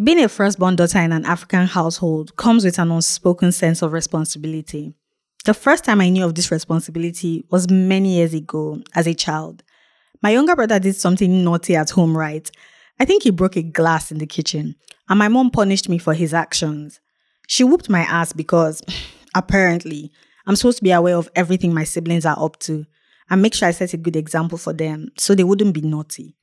Being a firstborn daughter in an African household comes with an unspoken sense of responsibility. The first time I knew of this responsibility was many years ago as a child. My younger brother did something naughty at home, right? I think he broke a glass in the kitchen, and my mom punished me for his actions. She whooped my ass because, apparently, I'm supposed to be aware of everything my siblings are up to and make sure I set a good example for them so they wouldn't be naughty.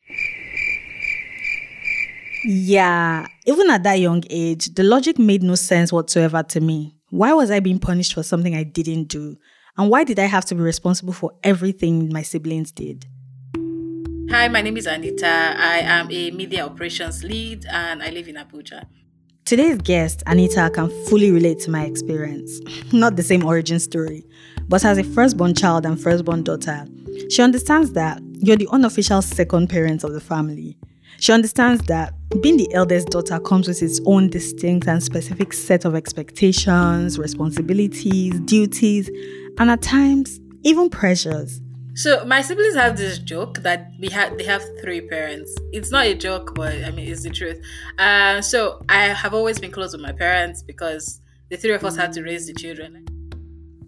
Yeah, even at that young age, the logic made no sense whatsoever to me. Why was I being punished for something I didn't do? And why did I have to be responsible for everything my siblings did? Hi, my name is Anita. I am a media operations lead and I live in Abuja. Today's guest, Anita, can fully relate to my experience. Not the same origin story, but as a firstborn child and firstborn daughter, she understands that you're the unofficial second parent of the family. She understands that being the eldest daughter comes with its own distinct and specific set of expectations, responsibilities, duties, and at times, even pressures. So my siblings have this joke that we have they have three parents. It's not a joke, but I mean it's the truth. Uh, so I have always been close with my parents because the three of us had to raise the children.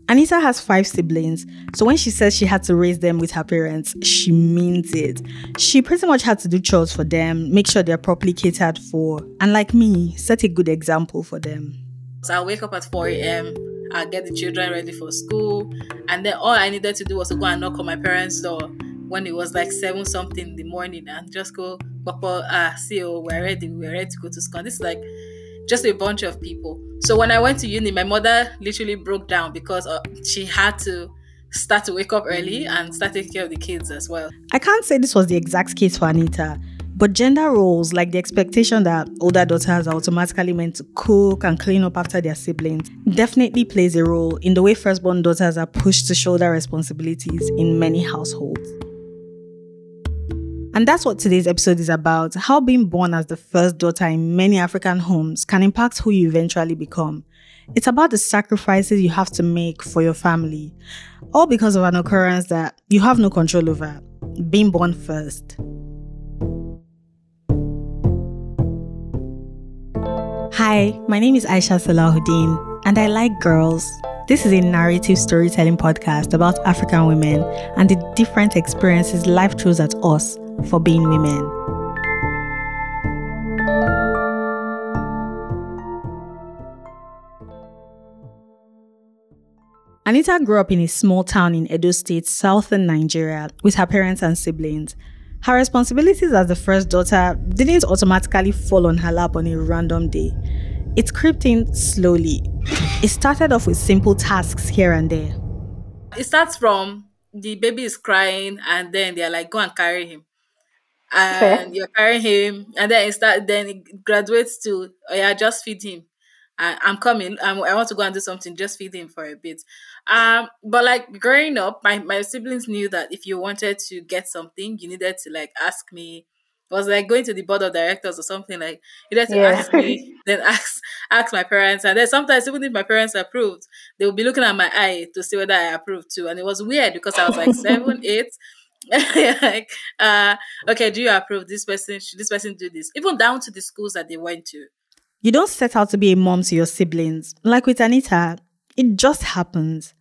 Anita has five siblings, so when she says she had to raise them with her parents, she means it. She pretty much had to do chores for them, make sure they're properly catered for, and like me, set a good example for them. So I'll wake up at 4 a.m., I'll get the children ready for school, and then all I needed to do was to go and knock on my parents' door when it was like 7 something in the morning and just go, Papa, ah, see, we're ready, we're ready to go to school. And this is like just a bunch of people. So when I went to uni, my mother literally broke down because uh, she had to start to wake up early and start taking care of the kids as well. I can't say this was the exact case for Anita, but gender roles, like the expectation that older daughters are automatically meant to cook and clean up after their siblings, definitely plays a role in the way firstborn daughters are pushed to shoulder responsibilities in many households. And that's what today's episode is about how being born as the first daughter in many African homes can impact who you eventually become. It's about the sacrifices you have to make for your family, all because of an occurrence that you have no control over being born first. Hi, my name is Aisha Salaudeen, and I like girls. This is a narrative storytelling podcast about African women and the different experiences life throws at us for being women. Anita grew up in a small town in Edo State, southern Nigeria, with her parents and siblings. Her responsibilities as the first daughter didn't automatically fall on her lap on a random day. It crept in slowly. It started off with simple tasks here and there. It starts from the baby is crying, and then they're like, go and carry him and you're carrying him, and then it start then it graduates to oh yeah, just feed him. I, I'm coming. I'm, I want to go and do something. Just feed him for a bit. Um, but like growing up, my my siblings knew that if you wanted to get something, you needed to like ask me. It was like going to the board of directors or something like you had to yeah. ask me, then ask ask my parents, and then sometimes even if my parents approved, they would be looking at my eye to see whether I approved too. And it was weird because I was like seven, eight, like, uh, okay, do you approve this person? Should this person do this? Even down to the schools that they went to. You don't set out to be a mom to your siblings. Like with Anita, it just happens.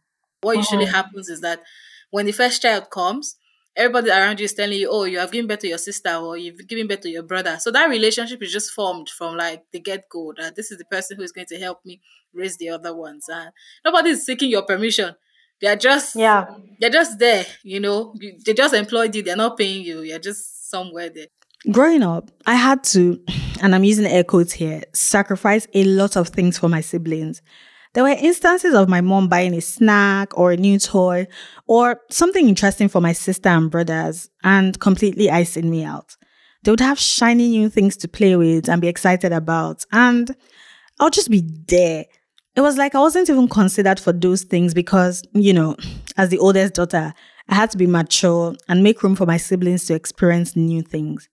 What usually oh. happens is that when the first child comes, everybody around you is telling you, oh, you have given birth to your sister or you've given birth to your brother. So that relationship is just formed from like the get go that this is the person who is going to help me raise the other ones. And nobody is seeking your permission. They're just yeah. They're just there, you know. They just employed you. They're not paying you. You're just somewhere there. Growing up, I had to, and I'm using air quotes here, sacrifice a lot of things for my siblings. There were instances of my mom buying a snack or a new toy or something interesting for my sister and brothers and completely icing me out. They would have shiny new things to play with and be excited about, and I'll just be there it was like I wasn't even considered for those things because, you know, as the oldest daughter, I had to be mature and make room for my siblings to experience new things.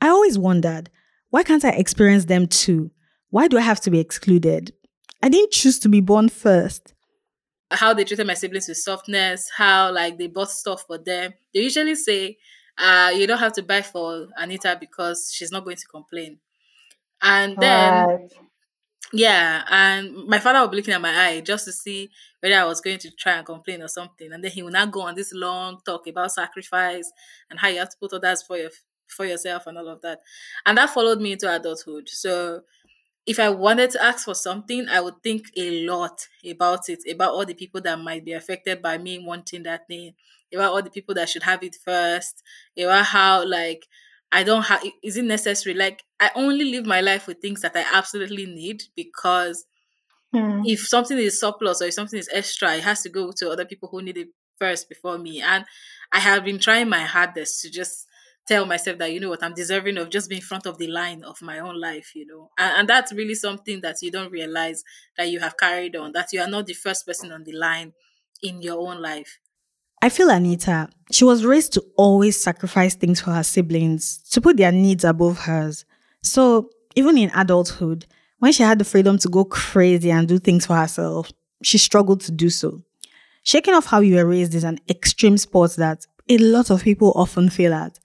I always wondered, why can't I experience them too? Why do I have to be excluded? I didn't choose to be born first. How they treated my siblings with softness, how like they bought stuff for them. They usually say, uh, you don't have to buy for Anita because she's not going to complain. And then Right. Yeah, and my father would be looking at my eye just to see whether I was going to try and complain or something. And then he would now go on this long talk about sacrifice and how you have to put others for your for yourself and all of that. And that followed me into adulthood. So if I wanted to ask for something, I would think a lot about it, about all the people that might be affected by me wanting that thing, about all the people that should have it first, about how like I don't have is it necessary? Like I only live my life with things that I absolutely need because Hmm. if something is surplus or if something is extra, it has to go to other people who need it first before me. And I have been trying my hardest to just tell myself that you know what I'm deserving of just being front of the line of my own life, you know. And, and that's really something that you don't realize that you have carried on, that you are not the first person on the line in your own life. I feel Anita, she was raised to always sacrifice things for her siblings, to put their needs above hers. So even in adulthood, when she had the freedom to go crazy and do things for herself, she struggled to do so. Shaking off how you were raised is an extreme sport that a lot of people often fail at.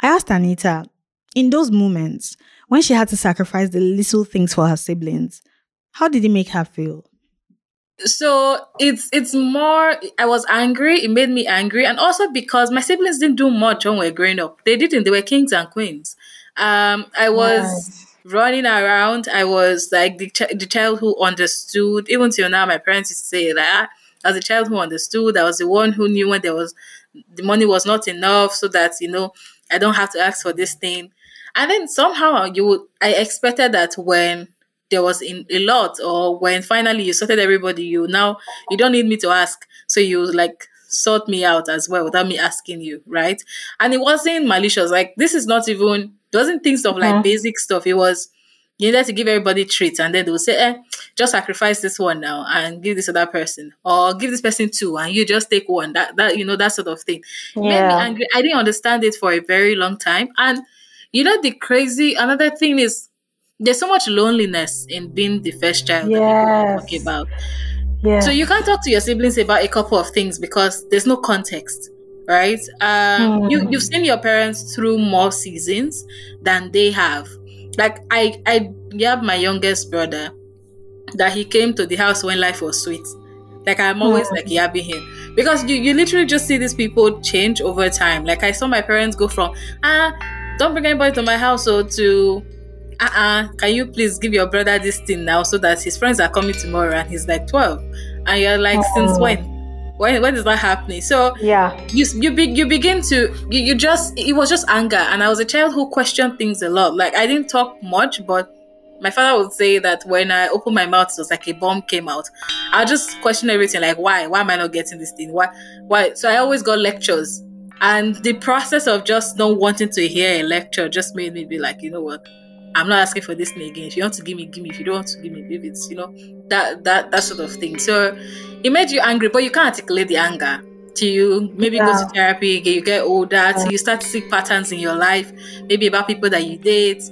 I asked Anita, in those moments, when she had to sacrifice the little things for her siblings, how did it make her feel? So it's it's more i was angry it made me angry and also because my siblings didn't do much when we were growing up. They didn't they were kings and queens. Um i was running around i was like the, ch- the child who understood even till now my parents used to say that as a child who understood i was the one who knew when there was the money was not enough so that you know i don't have to ask for this thing. And then somehow you would i expected that when there was in a lot or when finally you sorted everybody you now you don't need me to ask. So you like sort me out as well without me asking you right? And it wasn't malicious. Like this is not even wasn't think of like Mhm. basic stuff. It was you needed to give everybody treats and then they will say eh just sacrifice this one now and give this other person or give this person two and you just take one. That that you know that sort of thing. It made me angry. I didn't understand it for a very long time. And you know the crazy another thing is there's so much loneliness in being the first child that people talk about. Yeah. So you can't talk to your siblings about a couple of things because there's no context, right? Um, you Hmm. you've seen your parents through more seasons than they have. Like I I have my youngest brother that he came to the house when life was sweet. Like I'm always Hmm. like yabbing him because you you literally just see these people change over time. Like I saw my parents go from ah don't bring anybody to my house or to uh-uh can you please give your brother this thing now so that his friends are coming tomorrow and he's like 12 and you're like since Oh. when? When when is that happening? So yeah. you you, be, you begin to you, you just it was just anger. And i was a child who questioned things a lot. Like i didn't talk much but my father would say that when i opened my mouth it was like a bomb came out. I just question everything like why? Why am i not getting this thing? Why why? So i always got lectures. And the process of just not wanting to hear a lecture just made me be like you know what i'm not asking for this thing again. If you want to give me give me. If you don't want to give me leave it you know that that that sort of thing. So it made you angry but you can't articulate the anger till you maybe go to therapy you get older till you start to see patterns in your life maybe about people that you date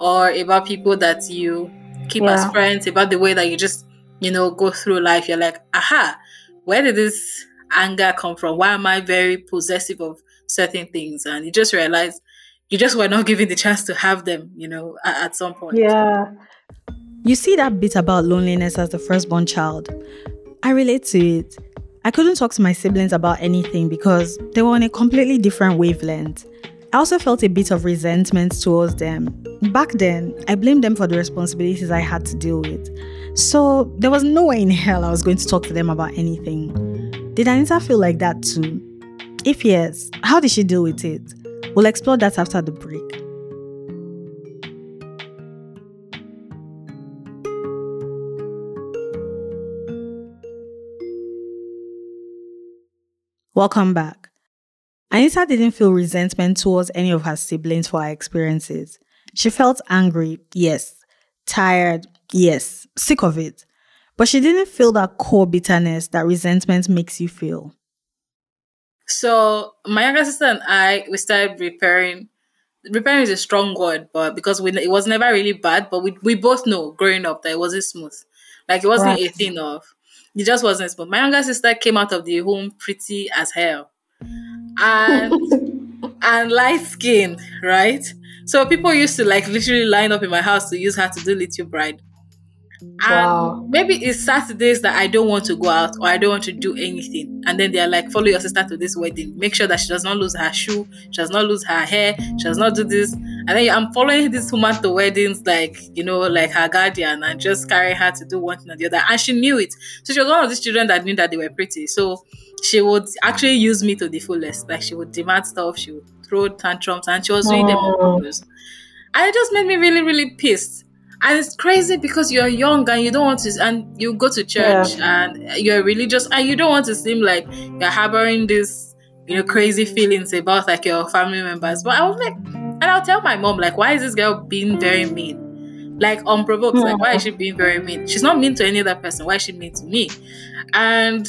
or about people that you keep as friends about the way that you just you know go through life. You're like aha where did this anger come from? Why am i very possessive of certain things? And you just realize you just were not given the chance to have them you know at, at some point Yeah. You see that bit about loneliness as the firstborn child. I relate to it. I couldn't talk to my siblings about anything because they were on a completely different wavelength. I also felt a bit of resentment towards them. Back then, I blamed them for the responsibilities I had to deal with. So there was no way in hell I was going to talk to them about anything. Did Anita feel like that too? If yes, how did she deal with it? We'll explore that after the break. Welcome back. Anita didn't feel resentment towards any of her siblings for her experiences. She felt angry, yes. Tired, yes. Sick of it. But she didn't feel that core bitterness that resentment makes you feel. So my younger sister and I, we started repairing. Repairing is a strong word, but because we, it was never really bad, but we, we both know growing up that it wasn't smooth. Like it wasn't a thing of, it just wasn't smooth. My younger sister came out of the home pretty as hell. And and light skin, right? So people used to like literally line up in my house to use her to do little bride. And Wow. maybe it's Saturdays that I don't want to go out or I don't want to do anything. And then they're like, follow your sister to this wedding. Make sure that she does not lose her shoe, she does not lose her hair, she does not do this. And then I'm following this woman to weddings, like, you know, like her guardian, and just carrying her to do one thing or the other. And she knew it. So she was one of these children that knew that they were pretty. So she would actually use me to the fullest. Like she would demand stuff, she would throw tantrums, and she was doing them on purpose. And it just made me really, really pissed. And it's crazy because you're young and you don't want to, and you go to church and you're religious and you don't want to seem like you're harboring this, you know, crazy feelings about like your family members. But I was like, and I'll tell my mom, like, why is this girl being very mean? Like, unprovoked. Like, why is she being very mean? She's not mean to any other person. Why is she mean to me? And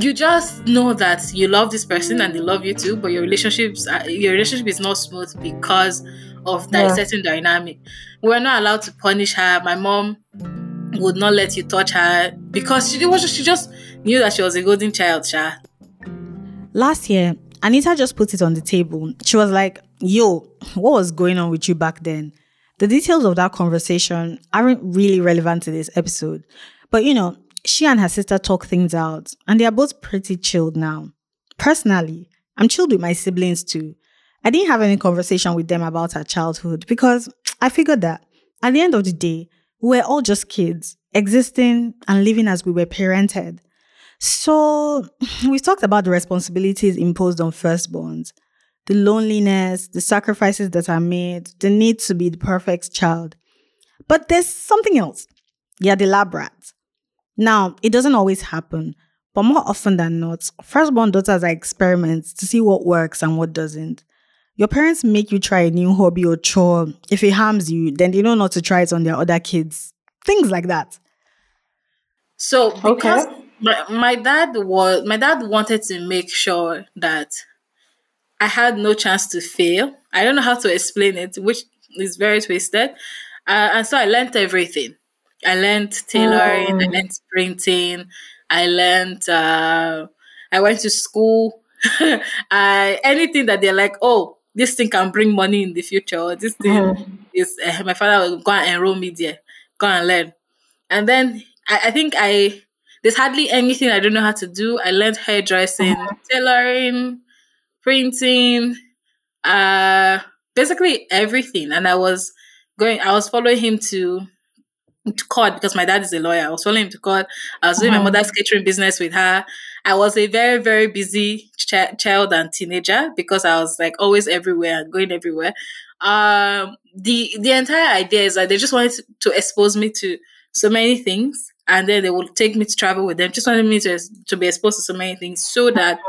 you just know that you love this person and they love you too, but your relationships, your relationship is not smooth because of that Yeah. certain dynamic. We were not allowed to punish her. My mom would not let you touch her because she was she just knew that she was a golden child. Sha. Last year, Anita just put it on the table. She was like, Yo, what was going on with you back then? The details of that conversation aren't really relevant to this episode. But you know, she and her sister talk things out, and they are both pretty chilled now. Personally, I'm chilled with my siblings too. I didn't have any conversation with them about her childhood because I figured that at the end of the day, we were all just kids, existing and living as we were parented. So, we've talked about the responsibilities imposed on firstborns, the loneliness, the sacrifices that are made, the need to be the perfect child. But there's something else. Yeah, the lab rat. Now, it doesn't always happen, but more often than not, firstborn daughters are experiments to see what works and what doesn't. Your parents make you try a new hobby or chore. If it harms you, then they know not to try it on their other kids. Things like that. So because Okay. my, my dad was my dad wanted to make sure that I had no chance to fail. I don't know how to explain it, which is very twisted. Uh, and so I learned everything. I learned tailoring, I Mm. learned printing, I learned, uh, I went to school. I, anything that they're like, oh, this thing can bring money in the future, or this thing Mhm. is, uh, my father will go and enroll me there, go and learn. And then I, I think I, there's hardly anything I don't know how to do. I learned hairdressing, tailoring, printing, uh, basically everything. And I was going, I was following him to to court because my dad is a lawyer. I was following him to court. I was doing my Mhm. mother's catering business with her. I was a very, very busy ch- child and teenager because I was like always everywhere and going everywhere. Um, the the entire idea is that they just wanted to, expose me to so many things, and then they would take me to travel with them. Just wanted me to to be exposed to so many things so that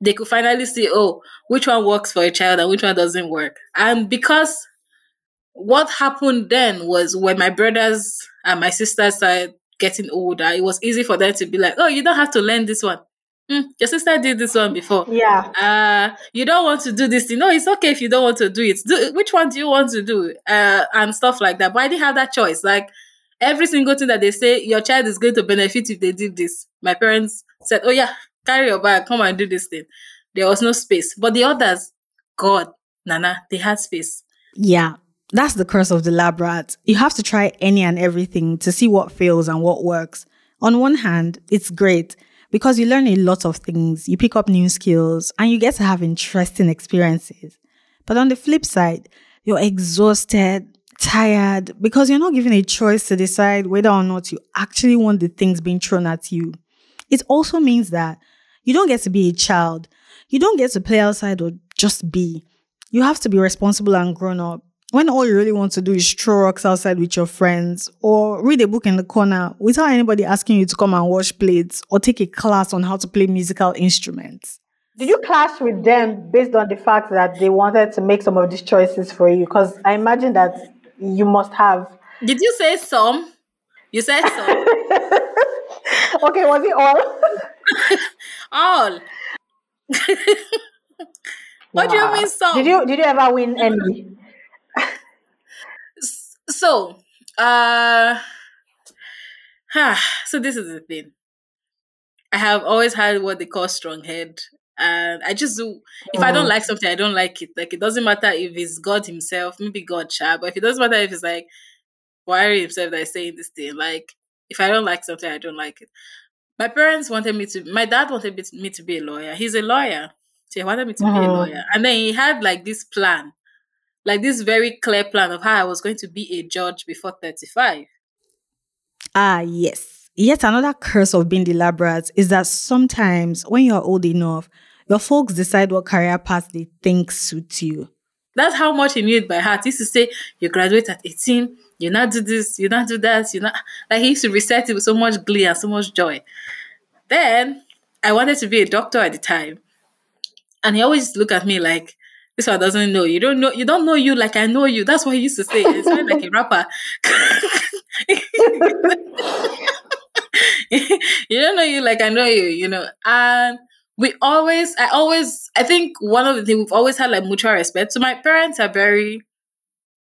they could finally see, oh, which one works for a child and which one doesn't work. And because what happened then was when my brothers and my sisters started getting older, it was easy for them to be like, oh, you don't have to learn this one. Hmm, your sister did this one before. Yeah. Uh, you don't want to do this thing. No, it's okay if you don't want to do it. Do, which one do you want to do? Uh, and stuff like that. But I didn't have that choice. Like every single thing that they say, your child is going to benefit if they did this. My parents said, oh yeah, carry your bag, come and do this thing. There was no space. But the others, God, Nana, they had space. Yeah, that's the curse of the lab rat. You have to try any and everything to see what fails and what works. On one hand, it's great because you learn a lot of things, you pick up new skills, and you get to have interesting experiences. But on the flip side, you're exhausted, tired, because you're not given a choice to decide whether or not you actually want the things being thrown at you. It also means that you don't get to be a child. You don't get to play outside or just be. You have to be responsible and grown up. When all you really want to do is throw rocks outside with your friends or read a book in the corner without anybody asking you to come and wash plates or take a class on how to play musical instruments. Did you clash with them based on the fact that they wanted to make some of these choices for you? Because I imagine that you must have. Did you say some? You said some. Okay, was it all? All. what do you mean some? Did you did you ever win any? So, uh, so this is the thing. I have always had what they call strong head. And I just do if I don't like something, I don't like it. Like it doesn't matter if it's God Himself, maybe God child, but if it doesn't matter if it's like why himself that is saying this thing. Like if I don't like something, I don't like it. My parents wanted me to my dad wanted me to be a lawyer. He's a lawyer. So he wanted me to be a Mhm. lawyer. And then he had like this plan, like this very clear plan of how I was going to be a judge before 35. Ah, yes. Yet another curse of being the lab is that sometimes when you're old enough, your folks decide what career path they think suits you. That's how much he knew it by heart. He used to say, You graduate at 18, you not do this, you not do that, you not like he used to recite it with so much glee and so much joy. Then I wanted to be a doctor at the time. And he always looked at me like this one doesn't know. You don't know you don't know you like I know you. That's what he used to say. It's like a rapper. you don't know you like I know you, you know. And we always I always I think one of the things we've always had like mutual respect. So my parents are very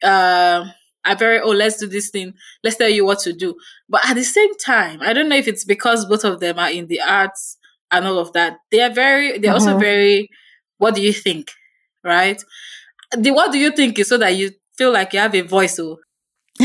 uh are very oh let's do this thing, let's tell you what to do. But at the same time, I don't know if it's because both of them are in the arts and all of that. They are very they're also Mhm. very what do you think? Right? The what do you think is so that you feel like you have a voice oh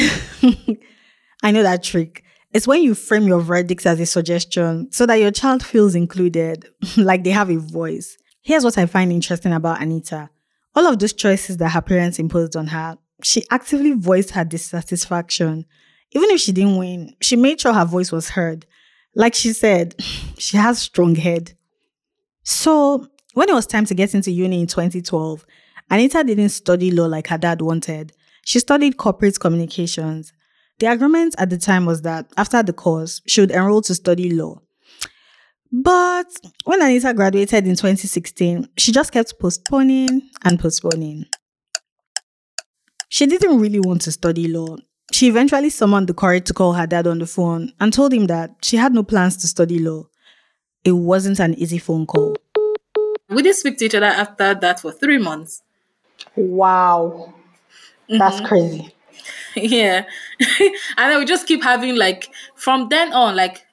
I know that trick. It's when you frame your verdicts as a suggestion so that your child feels included, like they have a voice. Here's what I find interesting about Anita. All of those choices that her parents imposed on her, she actively voiced her dissatisfaction. Even if she didn't win, she made sure her voice was heard. Like she said, she has strong head. So, when it was time to get into uni in 2012, Anita didn't study law like her dad wanted. She studied corporate communications. The agreement at the time was that after the course, she would enroll to study law. But when Anita graduated in 2016, she just kept postponing and postponing. She didn't really want to study law. She eventually summoned the courage to call her dad on the phone and told him that she had no plans to study law. It wasn't an easy phone call. We didn't speak to each other after that for three months. Wow. That's mm-hmm. crazy. yeah and then we just keep having like from then on like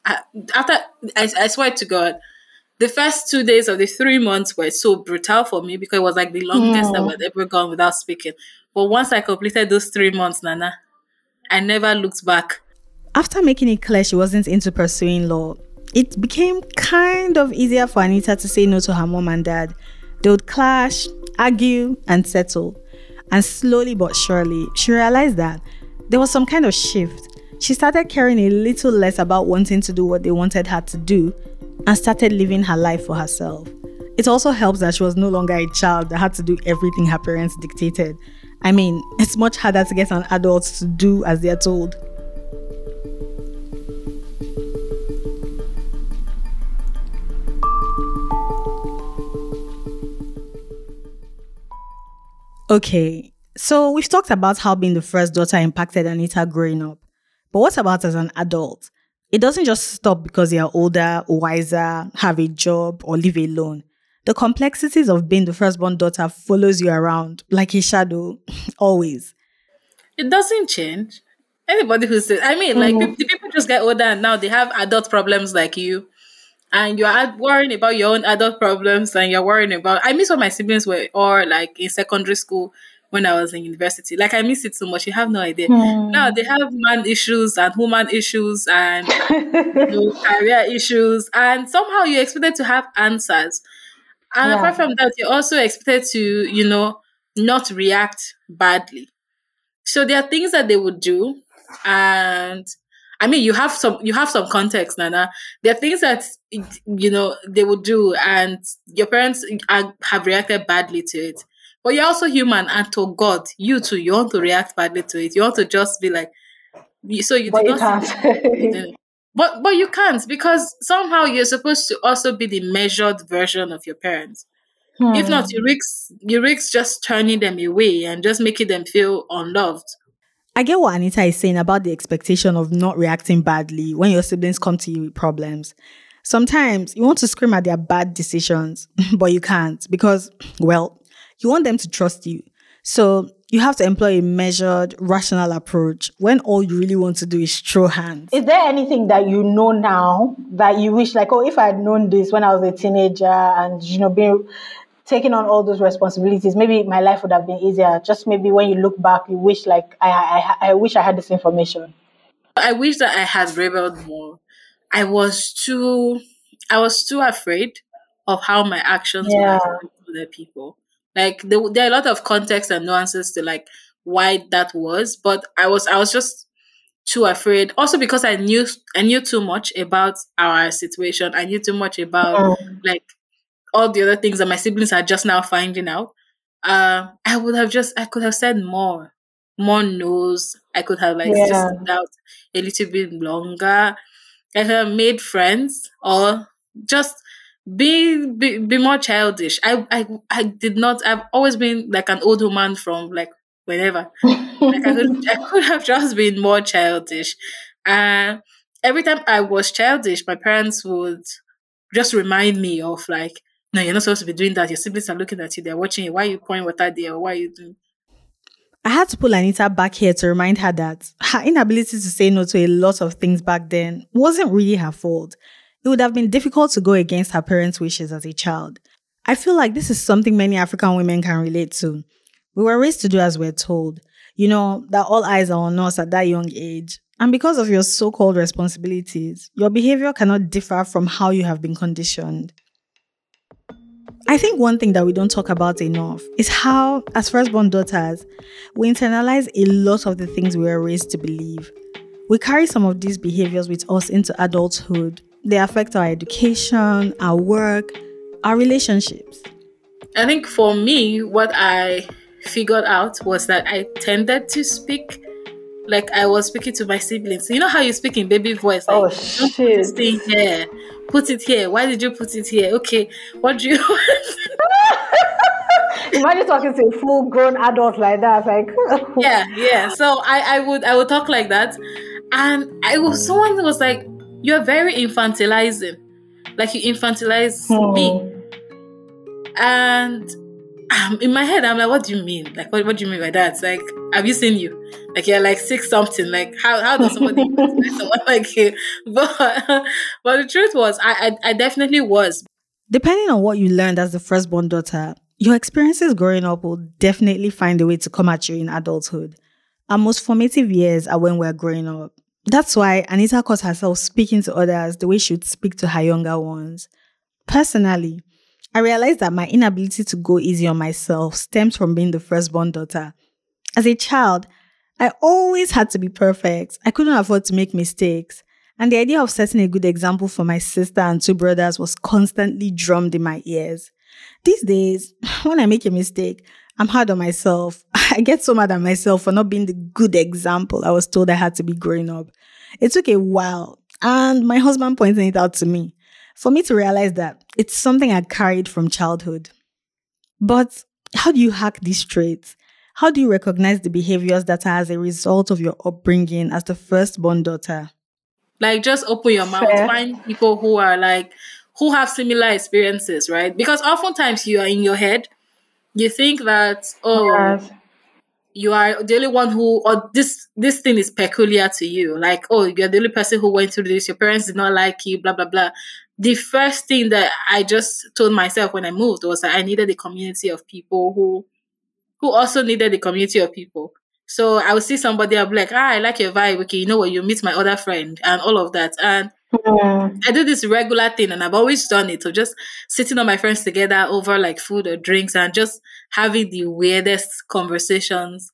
after I, I swear to god the first two days of the three months were so brutal for me because it was like the longest that mm. i'd ever gone without speaking but once i completed those three months nana i never looked back After making it clear she wasn't into pursuing law, it became kind of easier for Anita to say no to her mom and dad. They would clash, argue, and settle. And slowly but surely, she realized that there was some kind of shift. She started caring a little less about wanting to do what they wanted her to do and started living her life for herself. It also helps that she was no longer a child that had to do everything her parents dictated. I mean, it's much harder to get an adult to do as they're told. Okay, so we've talked about how being the first daughter impacted Anita growing up. But what about as an adult? It doesn't just stop because you're older, wiser, have a job, or live alone. The complexities of being the firstborn daughter follows you around like a shadow, always. it doesn't change anybody who says i mean like mm-hmm. peop- the people just get older and now they have adult problems like you and you're ad- worrying about your own adult problems and you're worrying about i miss what my siblings were all like in secondary school when i was in university. Like i miss it so much you have no idea. Hmm. Now they have man issues and woman issues and you know, career issues and somehow you're expected to have answers. And Yeah. apart from that you're also expected to you know not react badly. So there are things that they would do and i mean you have some you have some context nana there are things that you know they would do and your parents are, have reacted badly to it but you're also human and to god you too you want to react badly to it you want to just be like so you But do not. can't. but but you can't because somehow you're supposed to also be the measured version of your parents if Hmm. not you risk you risk just turning them away and just making them feel unloved I get what Anita is saying about the expectation of not reacting badly when your siblings come to you with problems. Sometimes you want to scream at their bad decisions, but you can't because, well, you want them to trust you. So you have to employ a measured, rational approach when all you really want to do is throw hands. Is there anything that you know now that you wish, like, oh, if I had known this when I was a teenager and, you know, being taking on all those responsibilities, maybe my life would have been easier. Just maybe when you look back, you wish, like, I, I, I wish I had this information. I wish that I had rebelled more. I was too, I was too afraid of how my actions yeah. would affect other people. Like there, there are a lot of context and nuances to like why that was, but I was I was just too afraid. Also because I knew I knew too much about our situation. I knew too much about mm. like all the other things that my siblings are just now finding out. Uh, I would have just I could have said more, more no's. I could have like yeah. just out a little bit longer. I could have made friends or just be, be be more childish. I I I did not. I've always been like an old woman from like whenever. like I could I could have just been more childish. And uh, every time I was childish, my parents would just remind me of like, no, you're not supposed to be doing that. Your siblings are looking at you. They're watching you. Why are you pouring water there? Why are you doing? I had to pull Anita back here to remind her that her inability to say no to a lot of things back then wasn't really her fault. It would have been difficult to go against her parents' wishes as a child. I feel like this is something many African women can relate to. We were raised to do as we're told. You know, that all eyes are on us at that young age. And because of your so called responsibilities, your behavior cannot differ from how you have been conditioned. I think one thing that we don't talk about enough is how, as firstborn daughters, we internalize a lot of the things we were raised to believe. We carry some of these behaviors with us into adulthood they affect our education, our work, our relationships. I think for me, what I figured out was that I tended to speak like I was speaking to my siblings. You know how you speak in baby voice? Like, oh shit! Put this here. Put it here. Why did you put it here? Okay, what do you? Imagine talking to a full-grown adult like that. Like yeah, yeah. So I, I would, I would talk like that, and I was someone was like, you're very infantilizing. Like you infantilize hmm. me. And um, in my head, I'm like, what do you mean? Like, what, what do you mean by that? It's like, have you seen you? Like, you're like six something. Like, how, how does somebody someone like you? But, but the truth was, I, I, I definitely was. Depending on what you learned as the firstborn daughter, your experiences growing up will definitely find a way to come at you in adulthood. Our most formative years are when we're growing up. That's why Anita caught herself speaking to others the way she would speak to her younger ones. Personally, I realized that my inability to go easy on myself stems from being the firstborn daughter. As a child, I always had to be perfect. I couldn't afford to make mistakes. And the idea of setting a good example for my sister and two brothers was constantly drummed in my ears. These days, when I make a mistake, I'm hard on myself. I get so mad at myself for not being the good example I was told I had to be growing up. It took a while, and my husband pointing it out to me for me to realize that it's something I carried from childhood. But how do you hack these traits? How do you recognize the behaviors that are as a result of your upbringing as the firstborn daughter? Like, just open your mouth, Fair. find people who are like, who have similar experiences, right? Because oftentimes you are in your head you think that oh yes. you are the only one who or this this thing is peculiar to you. Like oh you're the only person who went through this. Your parents did not like you blah blah blah. The first thing that i just told myself when i moved was that i needed a community of people who who also needed a community of people. So i would see somebody i'll be like ah i like your vibe. Okay you know what? You meet my other friend and all of that. And Mm. I do this regular thing and I've always done it. of just sitting on my friends together over like food or drinks and just having the weirdest conversations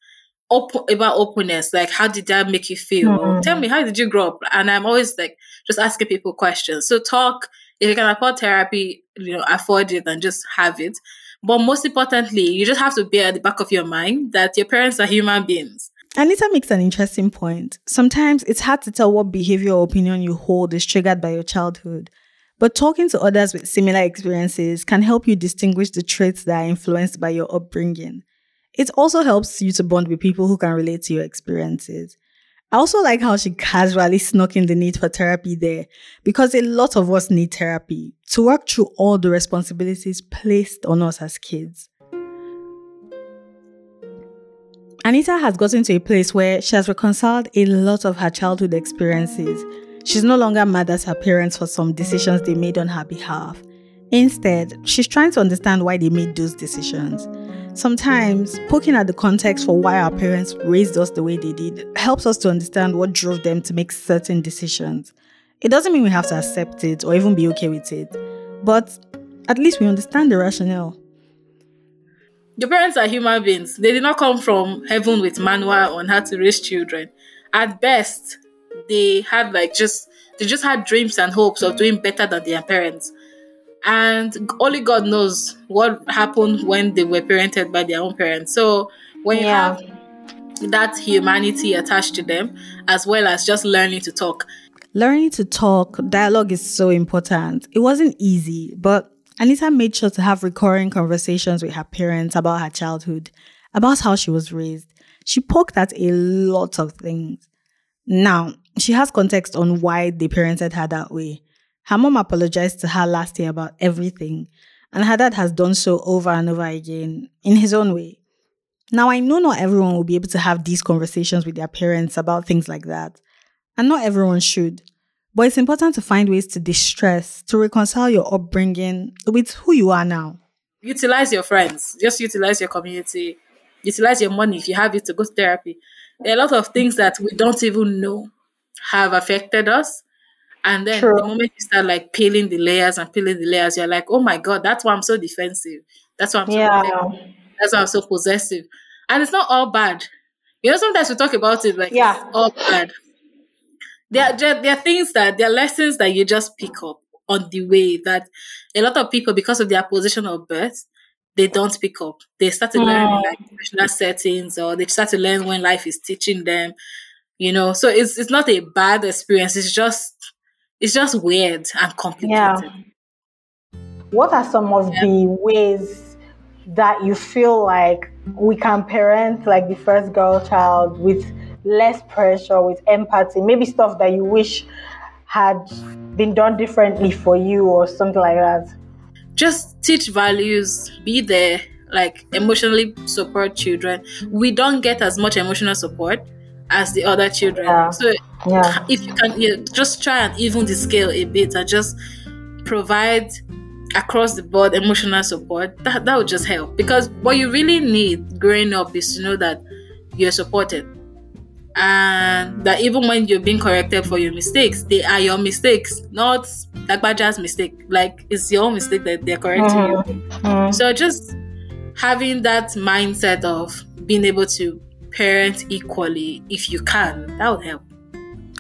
open about openness. Like how did that make you feel? Mm. Tell me how did you grow up? And I'm always like just asking people questions. So talk if you can afford therapy, you know, afford it and just have it. But most importantly, you just have to bear at the back of your mind that your parents are human beings Anita makes an interesting point. Sometimes it's hard to tell what behavior or opinion you hold is triggered by your childhood. But talking to others with similar experiences can help you distinguish the traits that are influenced by your upbringing. It also helps you to bond with people who can relate to your experiences. I also like how she casually snuck in the need for therapy there because a lot of us need therapy to work through all the responsibilities placed on us as kids. Anita has gotten to a place where she has reconciled a lot of her childhood experiences. She's no longer mad at her parents for some decisions they made on her behalf. Instead, she's trying to understand why they made those decisions. Sometimes, poking at the context for why our parents raised us the way they did helps us to understand what drove them to make certain decisions. It doesn't mean we have to accept it or even be okay with it, but at least we understand the rationale. Your parents are human beings. They did not come from heaven with manual on how to raise children. At best, they had like just they just had dreams and hopes of doing better than their parents. And only God knows what happened when they were parented by their own parents. So when you have that humanity attached to them, as well as just learning to talk. Learning to talk, dialogue is so important. It wasn't easy, but Anita made sure to have recurring conversations with her parents about her childhood, about how she was raised. She poked at a lot of things. Now, she has context on why they parented her that way. Her mom apologized to her last year about everything, and her dad has done so over and over again in his own way. Now, I know not everyone will be able to have these conversations with their parents about things like that, and not everyone should. But it's important to find ways to distress, to reconcile your upbringing with who you are now. Utilize your friends, just utilize your community, utilize your money if you have it to go to therapy. There are a lot of things that we don't even know have affected us. And then True. the moment you start like peeling the layers and peeling the layers, you're like, oh my God, that's why I'm so defensive. That's why I'm so yeah. That's why I'm so possessive. And it's not all bad. You know, sometimes we talk about it like yeah. all bad. There are, there are things that there are lessons that you just pick up on the way that a lot of people, because of their position of birth, they don't pick up. They start to learn in like professional settings or they start to learn when life is teaching them, you know. So it's it's not a bad experience. It's just it's just weird and complicated. Yeah. What are some of yeah. the ways that you feel like we can parent like the first girl child with less pressure, with empathy, maybe stuff that you wish had been done differently for you or something like that? Just teach values, be there, like emotionally support children. We don't get as much emotional support as the other children. Yeah. So yeah. if you can you just try and even the scale a bit and just provide across the board emotional support, that, that would just help. Because what you really need growing up is to know that you're supported and that even when you're being corrected for your mistakes, they are your mistakes, not like Baja's mistake. Like it's your mistake that they're correcting mm-hmm. you. Mm-hmm. So just having that mindset of being able to parent equally, if you can, that would help.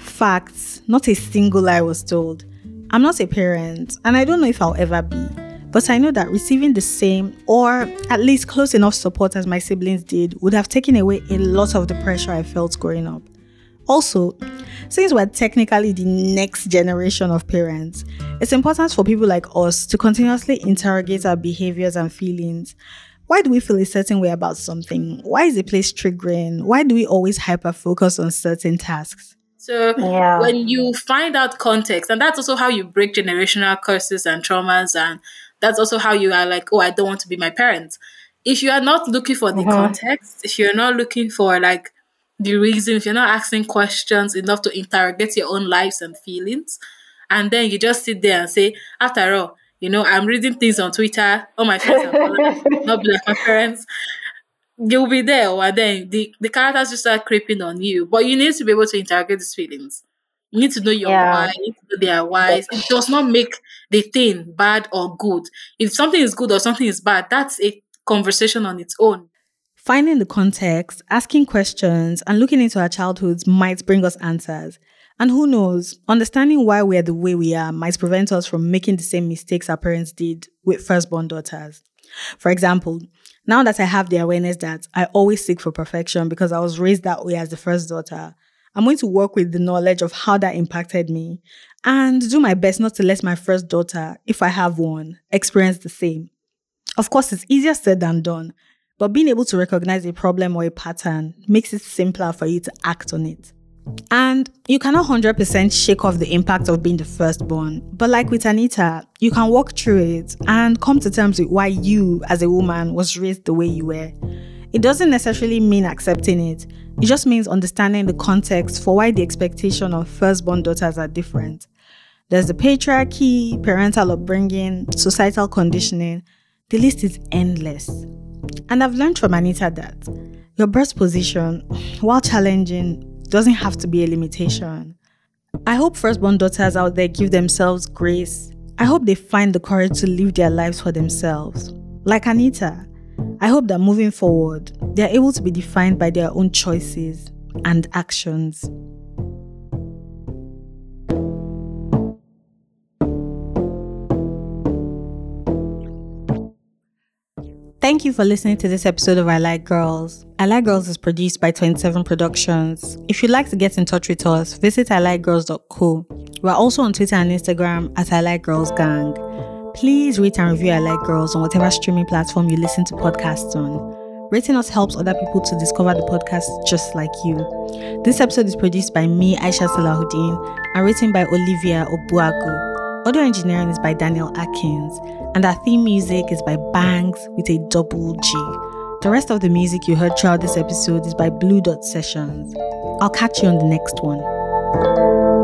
Facts, not a single lie was told. I'm not a parent, and I don't know if I'll ever be. But I know that receiving the same or at least close enough support as my siblings did would have taken away a lot of the pressure I felt growing up. Also, since we're technically the next generation of parents, it's important for people like us to continuously interrogate our behaviors and feelings. Why do we feel a certain way about something? Why is a place triggering? Why do we always hyper focus on certain tasks? So yeah. when you find out context, and that's also how you break generational curses and traumas and that's also how you are like, oh, I don't want to be my parents. If you are not looking for the mm-hmm. context, if you're not looking for like the reason, if you're not asking questions enough to interrogate your own lives and feelings, and then you just sit there and say, after all, you know, I'm reading things on Twitter, all my friends are not be like my parents. You'll be there, or then the, the characters just start creeping on you. But you need to be able to interrogate these feelings. You need to know your yeah. why, you need to know their whys. It does not make the thing bad or good. If something is good or something is bad, that's a conversation on its own. Finding the context, asking questions, and looking into our childhoods might bring us answers. And who knows, understanding why we are the way we are might prevent us from making the same mistakes our parents did with firstborn daughters. For example, now that I have the awareness that I always seek for perfection because I was raised that way as the first daughter, I'm going to work with the knowledge of how that impacted me and do my best not to let my first daughter, if I have one, experience the same. Of course, it's easier said than done, but being able to recognize a problem or a pattern makes it simpler for you to act on it. And you cannot 100% shake off the impact of being the firstborn, but like with Anita, you can walk through it and come to terms with why you, as a woman, was raised the way you were. It doesn't necessarily mean accepting it, it just means understanding the context for why the expectation of firstborn daughters are different. There's the patriarchy, parental upbringing, societal conditioning. The list is endless. And I've learned from Anita that your birth position, while challenging, doesn't have to be a limitation. I hope firstborn daughters out there give themselves grace. I hope they find the courage to live their lives for themselves. Like Anita, I hope that moving forward, they're able to be defined by their own choices and actions. Thank you for listening to this episode of I Like Girls. I Like Girls is produced by 27 Productions. If you'd like to get in touch with us, visit ilikegirls.co. We're also on Twitter and Instagram at I Like Girls Gang. Please rate and review I Like Girls on whatever streaming platform you listen to podcasts on. Rating us helps other people to discover the podcast just like you. This episode is produced by me, Aisha Salaudeen, and written by Olivia Obuagu. Audio engineering is by Daniel Atkins, and our theme music is by Bangs with a double G. The rest of the music you heard throughout this episode is by Blue Dot Sessions. I'll catch you on the next one.